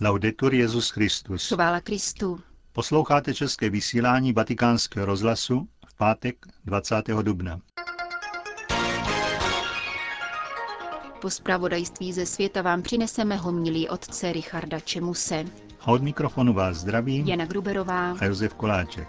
Laudetur Jezus Christus. Chvála Kristu. Posloucháte české vysílání Vatikánského rozhlasu v pátek 20. dubna. Po zpravodajství ze světa vám přineseme homilí otce Richarda Čemuse. A od mikrofonu vás zdraví Jana Gruberová a Josef Koláček.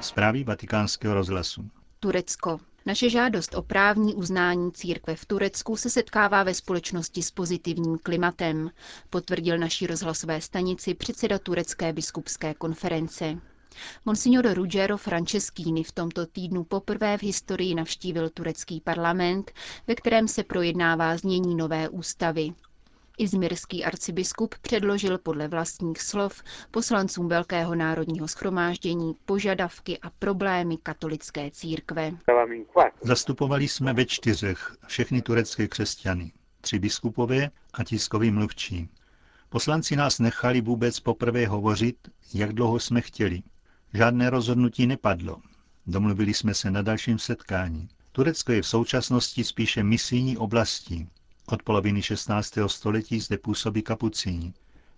Zprávy vatikánského rozhlasu. Turecko. Naše žádost o právní uznání církve v Turecku se setkává ve společnosti s pozitivním klimatem, potvrdil naší rozhlasové stanici předseda Turecké biskupské konference. Monsignor Ruggero Franceschini v tomto týdnu poprvé v historii navštívil turecký parlament, ve kterém se projednává znění nové ústavy. Izmirský arcibiskup předložil podle vlastních slov poslancům Velkého národního schromáždění požadavky a problémy katolické církve. Zastupovali jsme ve čtyřech všechny turecké křesťany, tři biskupové a tiskový mluvčí. Poslanci nás nechali vůbec poprvé hovořit, jak dlouho jsme chtěli. Žádné rozhodnutí nepadlo. Domluvili jsme se na dalším setkání. Turecko je v současnosti spíše misijní oblastí, od poloviny 16. století zde působí kapucíni.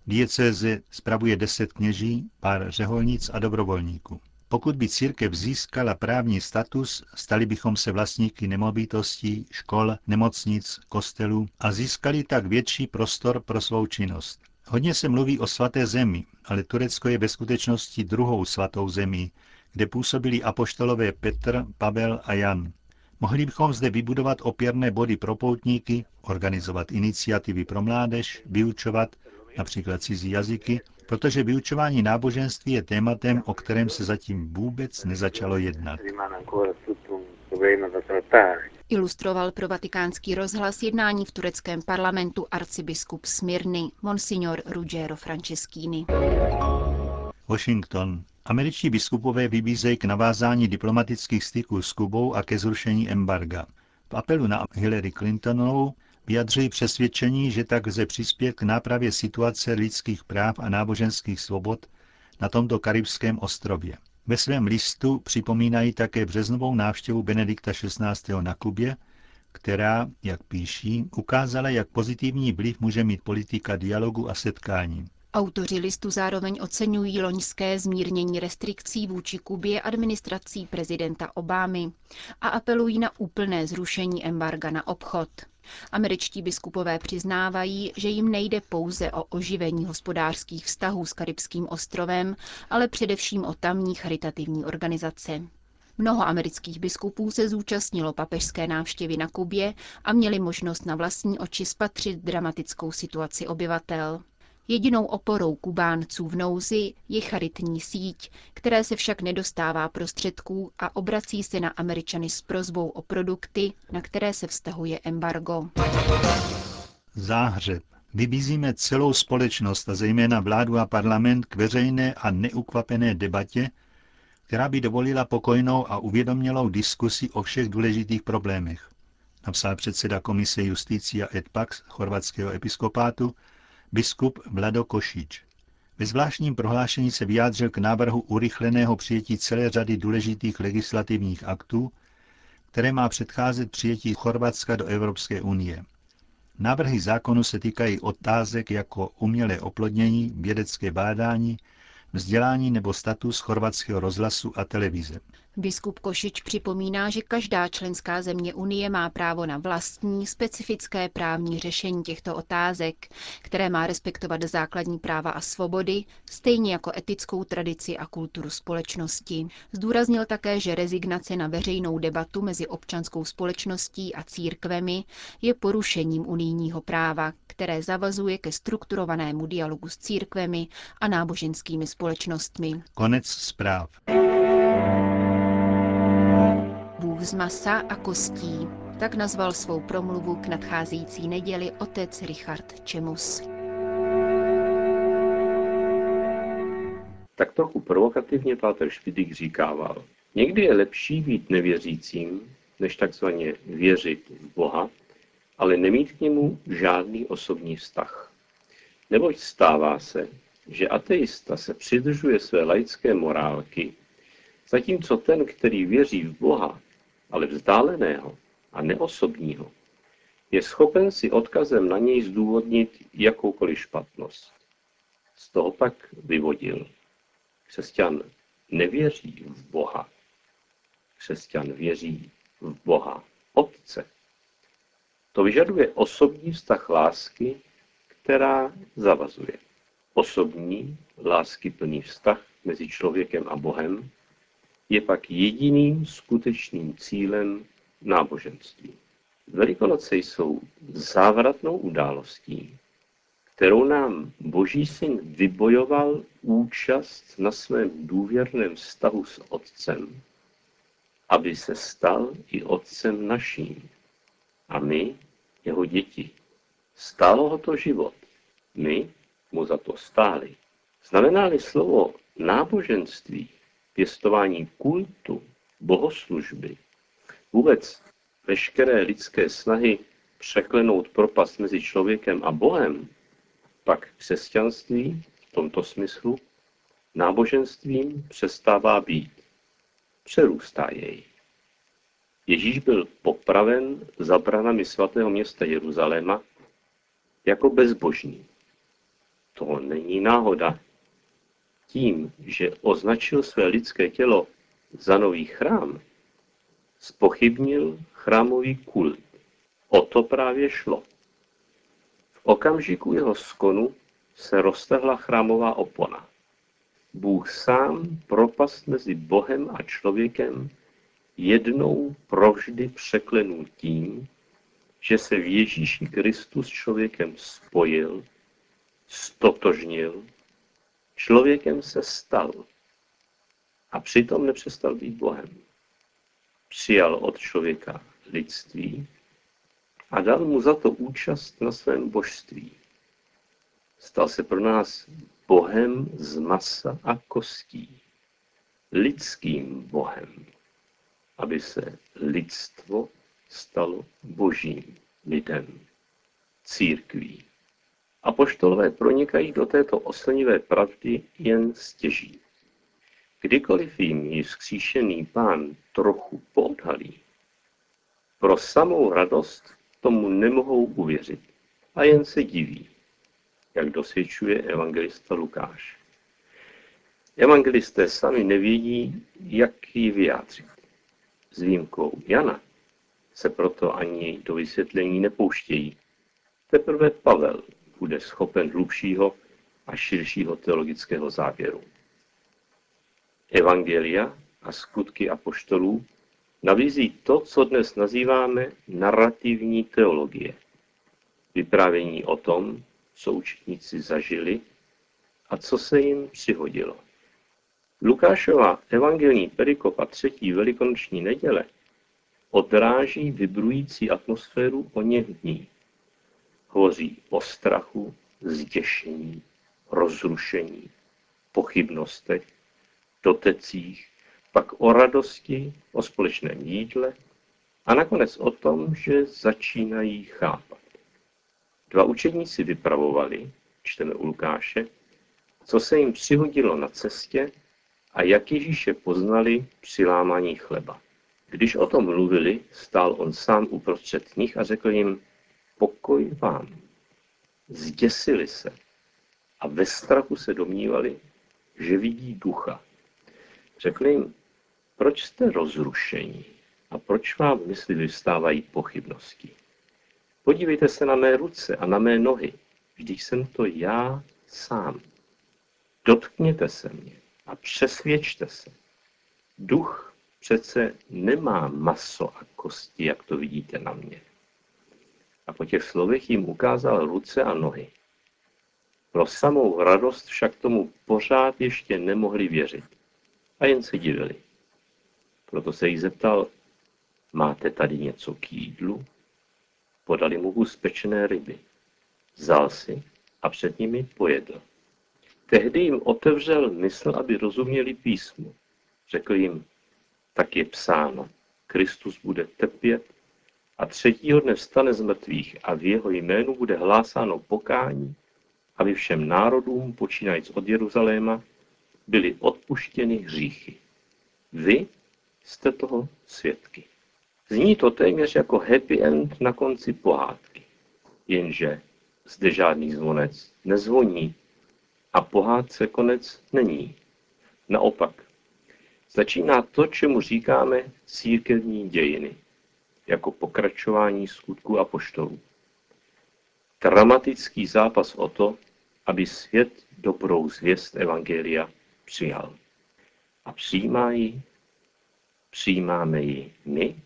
Diecéze spravuje deset kněží, pár řeholnic a dobrovolníků. Pokud by církev získala právní status, stali bychom se vlastníky nemovitostí, škol, nemocnic, kostelů a získali tak větší prostor pro svou činnost. Hodně se mluví o svaté zemi, ale Turecko je ve skutečnosti druhou svatou zemí, kde působili apoštolové Petr, Pavel a Jan. Mohli bychom zde vybudovat opěrné body pro poutníky, organizovat iniciativy pro mládež, vyučovat například cizí jazyky, protože vyučování náboženství je tématem, o kterém se zatím vůbec nezačalo jednat. Ilustroval pro vatikánský rozhlas jednání v tureckém parlamentu arcibiskup Smyrny, monsignor Ruggero Franceschini. Washington. Američtí biskupové vybízejí k navázání diplomatických styků s Kubou a ke zrušení embarga. V apelu na Hillary Clintonovou vyjadřují přesvědčení, že tak lze přispět k nápravě situace lidských práv a náboženských svobod na tomto karibském ostrově. Ve svém listu připomínají také březnovou návštěvu Benedikta XVI. na Kubě, která, jak píší, ukázala, jak pozitivní vliv může mít politika dialogu a setkání. Autoři listu zároveň oceňují loňské zmírnění restrikcí vůči Kubě administrací prezidenta Obámy a apelují na úplné zrušení embarga na obchod. Američtí biskupové přiznávají, že jim nejde pouze o oživení hospodářských vztahů s Karibským ostrovem, ale především o tamní charitativní organizace. Mnoho amerických biskupů se zúčastnilo papežské návštěvy na Kubě a měli možnost na vlastní oči spatřit dramatickou situaci obyvatel. Jedinou oporou Kubánců v nouzi je charitní síť, které se však nedostává prostředků a obrací se na Američany s prozbou o produkty, na které se vztahuje embargo. Záhřeb. Vybízíme celou společnost a zejména vládu a parlament k veřejné a neukvapené debatě, která by dovolila pokojnou a uvědomělou diskusi o všech důležitých problémech, napsal předseda Komise Justícia et Pax chorvatského episkopátu biskup Vlado Košič. Ve zvláštním prohlášení se vyjádřil k návrhu urychleného přijetí celé řady důležitých legislativních aktů, které má předcházet přijetí Chorvatska do Evropské unie. Návrhy zákonu se týkají otázek jako umělé oplodnění, vědecké bádání, vzdělání nebo status chorvatského rozhlasu a televize. Biskup Košič připomíná, že každá členská země Unie má právo na vlastní specifické právní řešení těchto otázek, které má respektovat základní práva a svobody, stejně jako etickou tradici a kulturu společnosti. Zdůraznil také, že rezignace na veřejnou debatu mezi občanskou společností a církvemi je porušením unijního práva, které zavazuje ke strukturovanému dialogu s církvemi a náboženskými společnostmi. Konec zpráv. Z masa a kostí. Tak nazval svou promluvu k nadcházející neděli otec Richard Čemus. Tak trochu provokativně Páter Špidík říkával. Někdy je lepší být nevěřícím, než takzvaně věřit v Boha, ale nemít k němu žádný osobní vztah. Neboť stává se, že ateista se přidržuje své laické morálky, zatímco ten, který věří v Boha, ale vzdáleného a neosobního, je schopen si odkazem na něj zdůvodnit jakoukoliv špatnost. Z toho pak vyvodil. Křesťan nevěří v Boha. Křesťan věří v Boha Otce. To vyžaduje osobní vztah lásky, která zavazuje. Osobní, láskyplný vztah mezi člověkem a Bohem je pak jediným skutečným cílem náboženství. Velikonoce jsou závratnou událostí, kterou nám Boží syn vybojoval účast na svém důvěrném vztahu s Otcem, aby se stal i Otcem naším. A my, jeho děti. Stálo ho to život. My mu za to stáli. Znamená-li slovo náboženství, pěstování kultu, bohoslužby, vůbec veškeré lidské snahy překlenout propast mezi člověkem a Bohem, pak křesťanství v tomto smyslu náboženstvím přestává být. Přerůstá jej. Ježíš byl popraven za branami svatého města Jeruzaléma jako bezbožný. To není náhoda. Tím, že označil své lidské tělo za nový chrám, spochybnil chrámový kult. O to právě šlo. V okamžiku jeho skonu se roztehla chrámová opona. Bůh sám propast mezi Bohem a člověkem jednou provždy překlenul tím, že se v Ježíši Kristu s člověkem spojil, stotožnil, člověkem se stal a přitom nepřestal být Bohem. Přijal od člověka lidství a dal mu za to účast na svém božství. Stal se pro nás Bohem z masa a kostí, lidským Bohem, aby se lidstvo stalo božím lidem, církví. A poštolové pronikají do této oslnivé pravdy jen stěží. Kdykoliv jim ji vzkříšený pán trochu poodhalí, pro samou radost tomu nemohou uvěřit a jen se diví, jak dosvědčuje evangelista Lukáš. Evangelisté sami nevědí, jak ji vyjádřit. S výjimkou Jana se proto ani do vysvětlení nepouštějí. Teprve Pavel bude schopen hlubšího a širšího teologického závěru. Evangelia a skutky apoštolů nabízí to, co dnes nazýváme narrativní teologie. Vyprávění o tom, co učitníci zažili a co se jim přihodilo. Lukášova evangelní perikopa třetí velikonoční neděle odráží vybrující atmosféru o něch dní. Hovoří o strachu, zděšení, rozrušení, pochybnostech, dotecích, pak o radosti, o společném jídle a nakonec o tom, že začínají chápat. Dva učedníci vypravovali, čteme u Lukáše, co se jim přihodilo na cestě a jak Ježíše poznali při lámání chleba. Když o tom mluvili, stál on sám uprostřed nich a řekl jim, pokoj vám. Zděsili se a ve strachu se domnívali, že vidí ducha. Řekl jim, proč jste rozrušení a proč vám mysli vystávají pochybnosti? Podívejte se na mé ruce a na mé nohy, vždyť jsem to já sám. Dotkněte se mě a přesvědčte se. Duch přece nemá maso a kosti, jak to vidíte na mě. A po těch slovech jim ukázal ruce a nohy. Pro samou radost však tomu pořád ještě nemohli věřit a jen se divili. Proto se jí zeptal, máte tady něco k jídlu? Podali mu kus pečené ryby. Vzal si a před nimi pojedl. Tehdy jim otevřel mysl, aby rozuměli písmu. Řekl jim, tak je psáno, Kristus bude trpět a třetího dne vstane z mrtvých a v jeho jménu bude hlásáno pokání, aby všem národům, počínajíc od Jeruzaléma, byly odpuštěny hříchy. Vy jste toho svědky. Zní to téměř jako happy end na konci pohádky. Jenže zde žádný zvonec nezvoní a pohádce konec není. Naopak, začíná to, čemu říkáme církevní dějiny, jako pokračování skutku a poštolů. Dramatický zápas o to, aby svět dobrou zvěst Evangelia přijal. A přijímá ji, přijímáme ji my.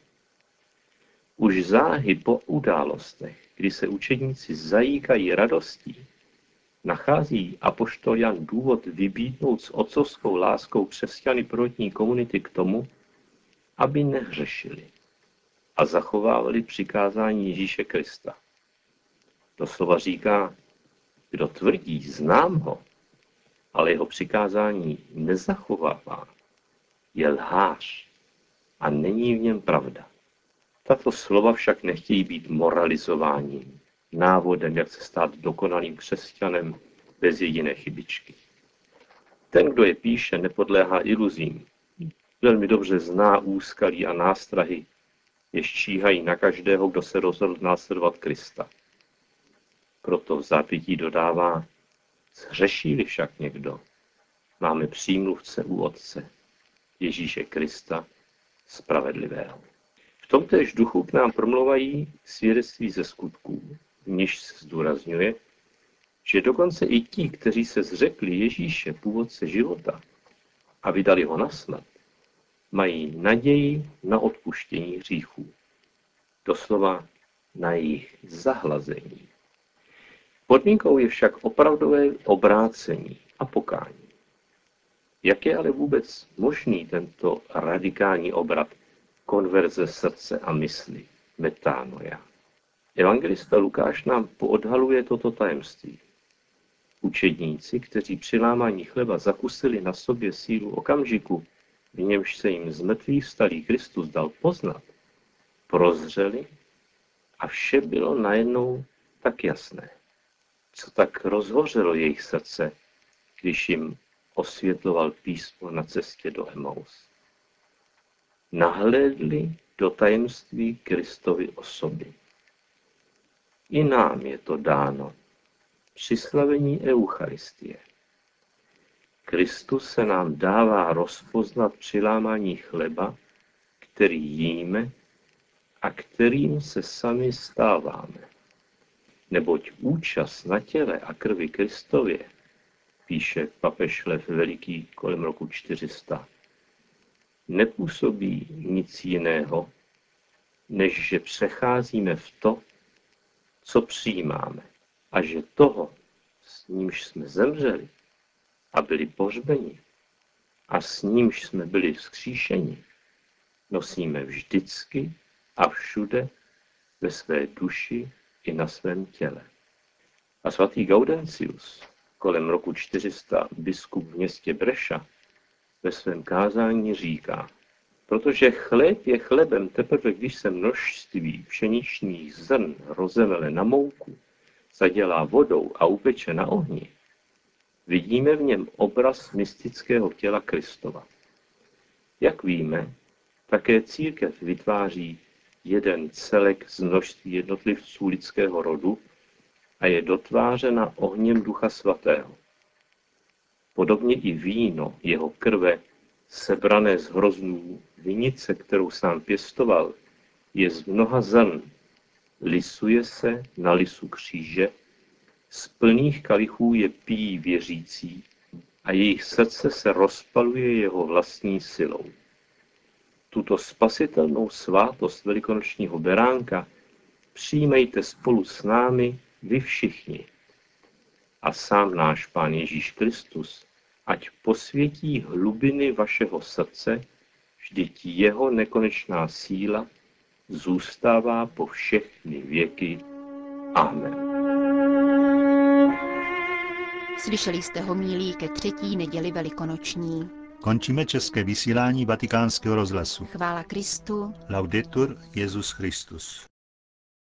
Už záhy po událostech, kdy se učedníci zajíkají radostí, nachází apoštol Jan důvod vybídnout s otcovskou láskou křesťany prvotní komunity k tomu, aby nehřešili a zachovávali přikázání Ježíše Krista. slova říká, kdo tvrdí, znám ho, ale jeho přikázání nezachovává, je lhář a není v něm pravda. Tato slova však nechtějí být moralizováním, návodem, jak se stát dokonalým křesťanem bez jediné chybičky. Ten, kdo je píše, nepodléhá iluzím. Velmi dobře zná úskalí a nástrahy, jež číhají na každého, kdo se rozhodl následovat Krista. Proto v zápětí dodává, zhřeší-li však někdo, máme přímluvce u Otce, Ježíše Krista, spravedlivého. V tomtéž duchu k nám promluvají svědectví ze skutků, v níž se zdůrazňuje, že dokonce i ti, kteří se zřekli Ježíše, původce života, a vydali ho na smrt, mají naději na odpuštění hříchů. Doslova na jejich zahlazení. Podmínkou je však opravdové obrácení a pokání. Jak je ale vůbec možný tento radikální obrat konverze srdce a mysli, metánoja? Evangelista Lukáš nám poodhaluje toto tajemství. Učedníci, kteří při lámání chleba zakusili na sobě sílu okamžiku, v němž se jim z mrtvých vstalý Kristus dal poznat, prozřeli a vše bylo najednou tak jasné. Co tak rozhořelo jejich srdce, když jim osvětloval písmo na cestě do Emaus. Nahlédli do tajemství Kristovy osoby. I nám je to dáno při slavení Eucharistie. Kristus se nám dává rozpoznat při lámání chleba, který jíme a kterým se sami stáváme. Neboť účast na těle a krvi Kristově, píše papež Lev Veliký kolem roku 400, nepůsobí nic jiného, než že přecházíme v to, co přijímáme a že toho, s nímž jsme zemřeli a byli pohřbeni a s nímž jsme byli vzkříšeni, nosíme vždycky a všude ve své duši i na svém těle. A svatý Gaudencius, kolem roku 400 biskup v městě Breša, ve svém kázání říká, protože chléb je chlebem teprve, když se množství pšeničních zrn rozemele na mouku, zadělá vodou a upeče na ohni, vidíme v něm obraz mystického těla Kristova. Jak víme, také církev vytváří jeden celek z množství jednotlivců lidského rodu a je dotvářena ohněm Ducha Svatého. Podobně i víno, jeho krve, sebrané z hroznů vinice, kterou sám pěstoval, je z mnoha zrn, lisuje se na lisu kříže, z plných kalichů je pijí věřící a jejich srdce se rozpaluje jeho vlastní silou. Tuto spasitelnou svátost velikonočního beránka přijmejte spolu s námi vy všichni. A sám náš Pán Ježíš Kristus, ať posvětí hlubiny vašeho srdce, vždyť jeho nekonečná síla zůstává po všechny věky. Amen. Slyšeli jste ho mílí ke třetí neděli velikonoční. Končíme české vysílání vatikánského rozhlasu. Chvála Kristu. Laudetur Jezus Christus.